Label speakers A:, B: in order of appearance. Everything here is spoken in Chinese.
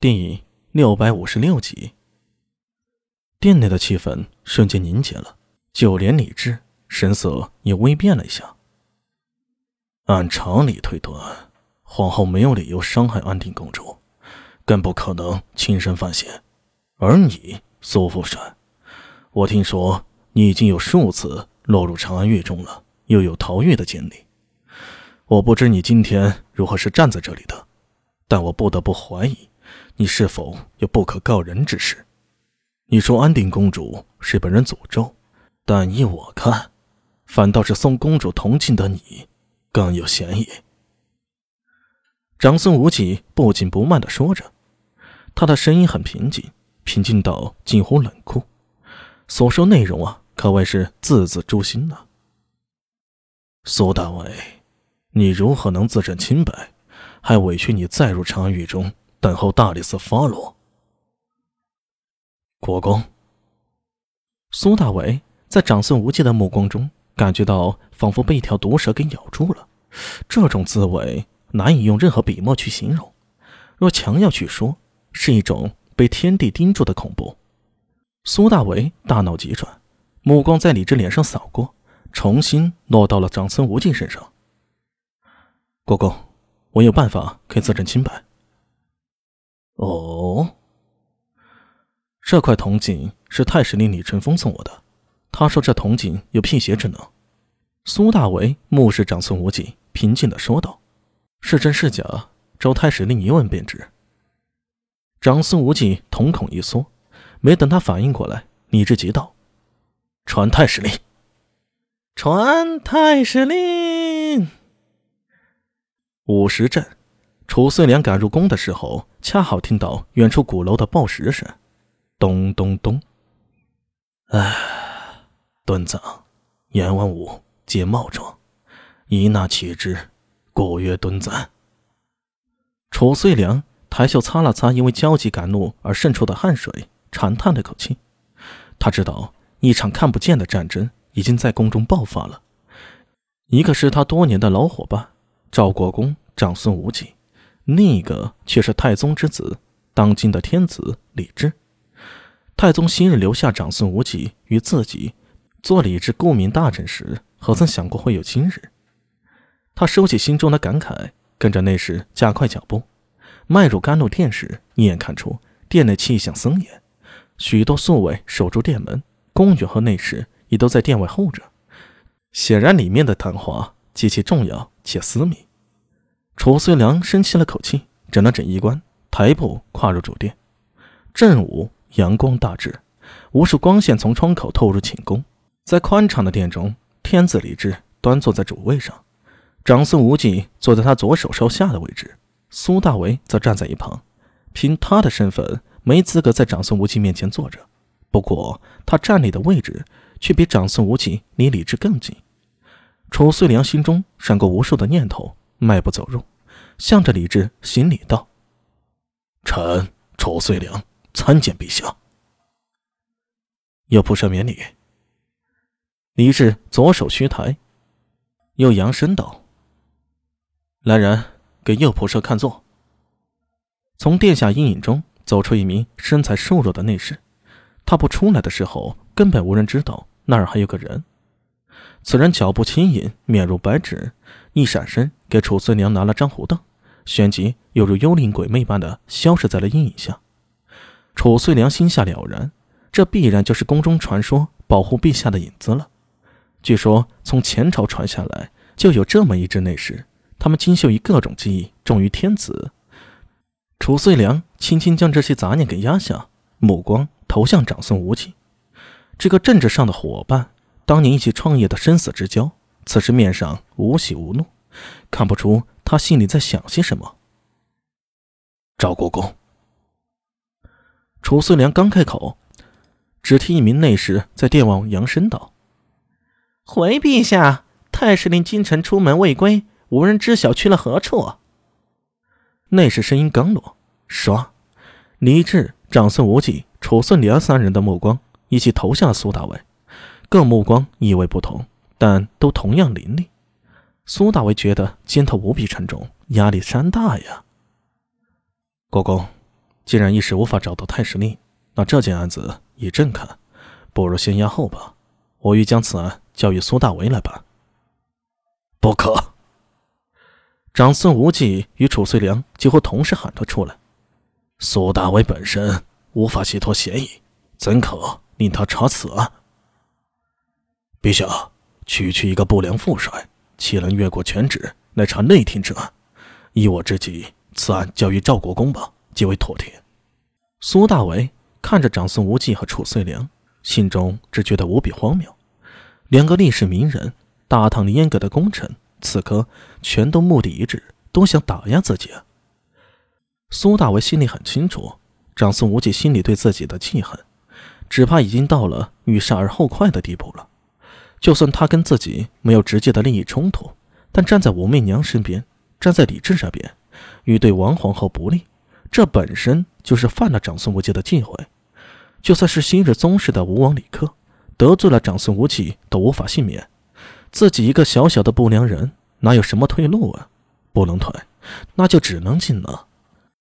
A: 第六百五十六集，店内的气氛瞬间凝结了，就连李治神色也微变了一下。按常理推断，皇后没有理由伤害安定公主，更不可能亲身犯险。而你，苏富山，我听说你已经有数次落入长安狱中了，又有逃狱的经历。我不知你今天如何是站在这里的，但我不得不怀疑。你是否有不可告人之事？你说安定公主是被人诅咒，但依我看，反倒是送公主同进的你更有嫌疑。长孙无忌不紧不慢地说着，他的声音很平静，平静到近乎冷酷，所说内容啊，可谓是字字诛心呐。苏大伟，你如何能自证清白，还委屈你再入长安狱中？等候大理寺发落。国公，苏大伟在长孙无忌的目光中，感觉到仿佛被一条毒蛇给咬住了，这种滋味难以用任何笔墨去形容。若强要去说，是一种被天地盯住的恐怖。苏大伟大脑急转，目光在李治脸上扫过，重新落到了长孙无忌身上。国公，我有办法可以自证清白。哦，这块铜镜是太史令李淳风送我的。他说这铜镜有辟邪之能。苏大为目视长孙无忌，平静的说道：“是真是假？周太史令一问便知。”长孙无忌瞳孔一缩，没等他反应过来，李治急道：“传太史令！传太史令！”五十阵。楚遂良赶入宫的时候，恰好听到远处鼓楼的报时声，咚咚咚。唉，敦葬，阎王武皆茂壮，以纳岂之，故曰敦葬。楚遂良抬袖擦了擦因为焦急赶怒而渗出的汗水，长叹了口气。他知道一场看不见的战争已经在宫中爆发了，一个是他多年的老伙伴赵国公长孙无忌。另一个却是太宗之子，当今的天子李治。太宗昔日留下长孙无忌与自己做李治顾命大臣时，何曾想过会有今日？他收起心中的感慨，跟着内侍加快脚步，迈入甘露殿时，一眼看出殿内气象森严，许多宿卫守住殿门，宫女和内侍也都在殿外候着。显然，里面的谈话极其重要且私密。楚遂良深吸了口气，整了整衣冠，抬步跨入主殿。正午，阳光大炽，无数光线从窗口透入寝宫。在宽敞的殿中，天子李治端坐在主位上，长孙无忌坐在他左手稍下的位置，苏大为则站在一旁。凭他的身份，没资格在长孙无忌面前坐着。不过，他站立的位置却比长孙无忌离李治更近。楚遂良心中闪过无数的念头。迈步走入，向着李治行礼道：“臣褚遂良参见陛下。”右仆射免礼。李治左手虚抬，又扬声道：“来人，给右仆射看座。”从殿下阴影中走出一名身材瘦弱的内侍，他不出来的时候，根本无人知道那儿还有个人。此人脚步轻盈，面如白纸，一闪身给楚遂良拿了张胡凳，旋即犹如幽灵鬼魅般的消失在了阴影下。楚遂良心下了然，这必然就是宫中传说保护陛下的影子了。据说从前朝传下来，就有这么一支内侍，他们精秀于各种技艺，重于天子。楚遂良轻轻将这些杂念给压下，目光投向长孙无忌，这个政治上的伙伴。当年一起创业的生死之交，此时面上无喜无怒，看不出他心里在想些什么。赵国公，楚遂良刚开口，只听一名内侍在殿外扬声道：“
B: 回陛下，太史令今晨出门未归，无人知晓去了何处。”
A: 内侍声音刚落，唰，李治、长孙无忌、楚遂良三人的目光一起投向了苏大伟。各目光意味不同，但都同样凌厉。苏大为觉得肩头无比沉重，压力山大呀。国公，既然一时无法找到太师令，那这件案子以朕看，不如先押后吧。我欲将此案交予苏大为来办。
C: 不可！
A: 长孙无忌与褚遂良几乎同时喊了出来。
C: 苏大为本身无法洗脱嫌疑，怎可令他查此案？陛下，区区一个不良副帅，岂能越过权职来查内廷之案？依我之计，此案交于赵国公吧，极为妥帖。
A: 苏大为看着长孙无忌和褚遂良，心中只觉得无比荒谬。两个历史名人，大唐严格的功臣。此刻全都目的一致，都想打压自己。苏大为心里很清楚，长孙无忌心里对自己的记恨，只怕已经到了欲杀而后快的地步了。就算他跟自己没有直接的利益冲突，但站在武媚娘身边，站在李治这边，欲对王皇后不利，这本身就是犯了长孙无忌的忌讳。就算是昔日宗室的吴王李克，得罪了长孙无忌，都无法幸免。自己一个小小的不良人，哪有什么退路啊？不能退，那就只能进了。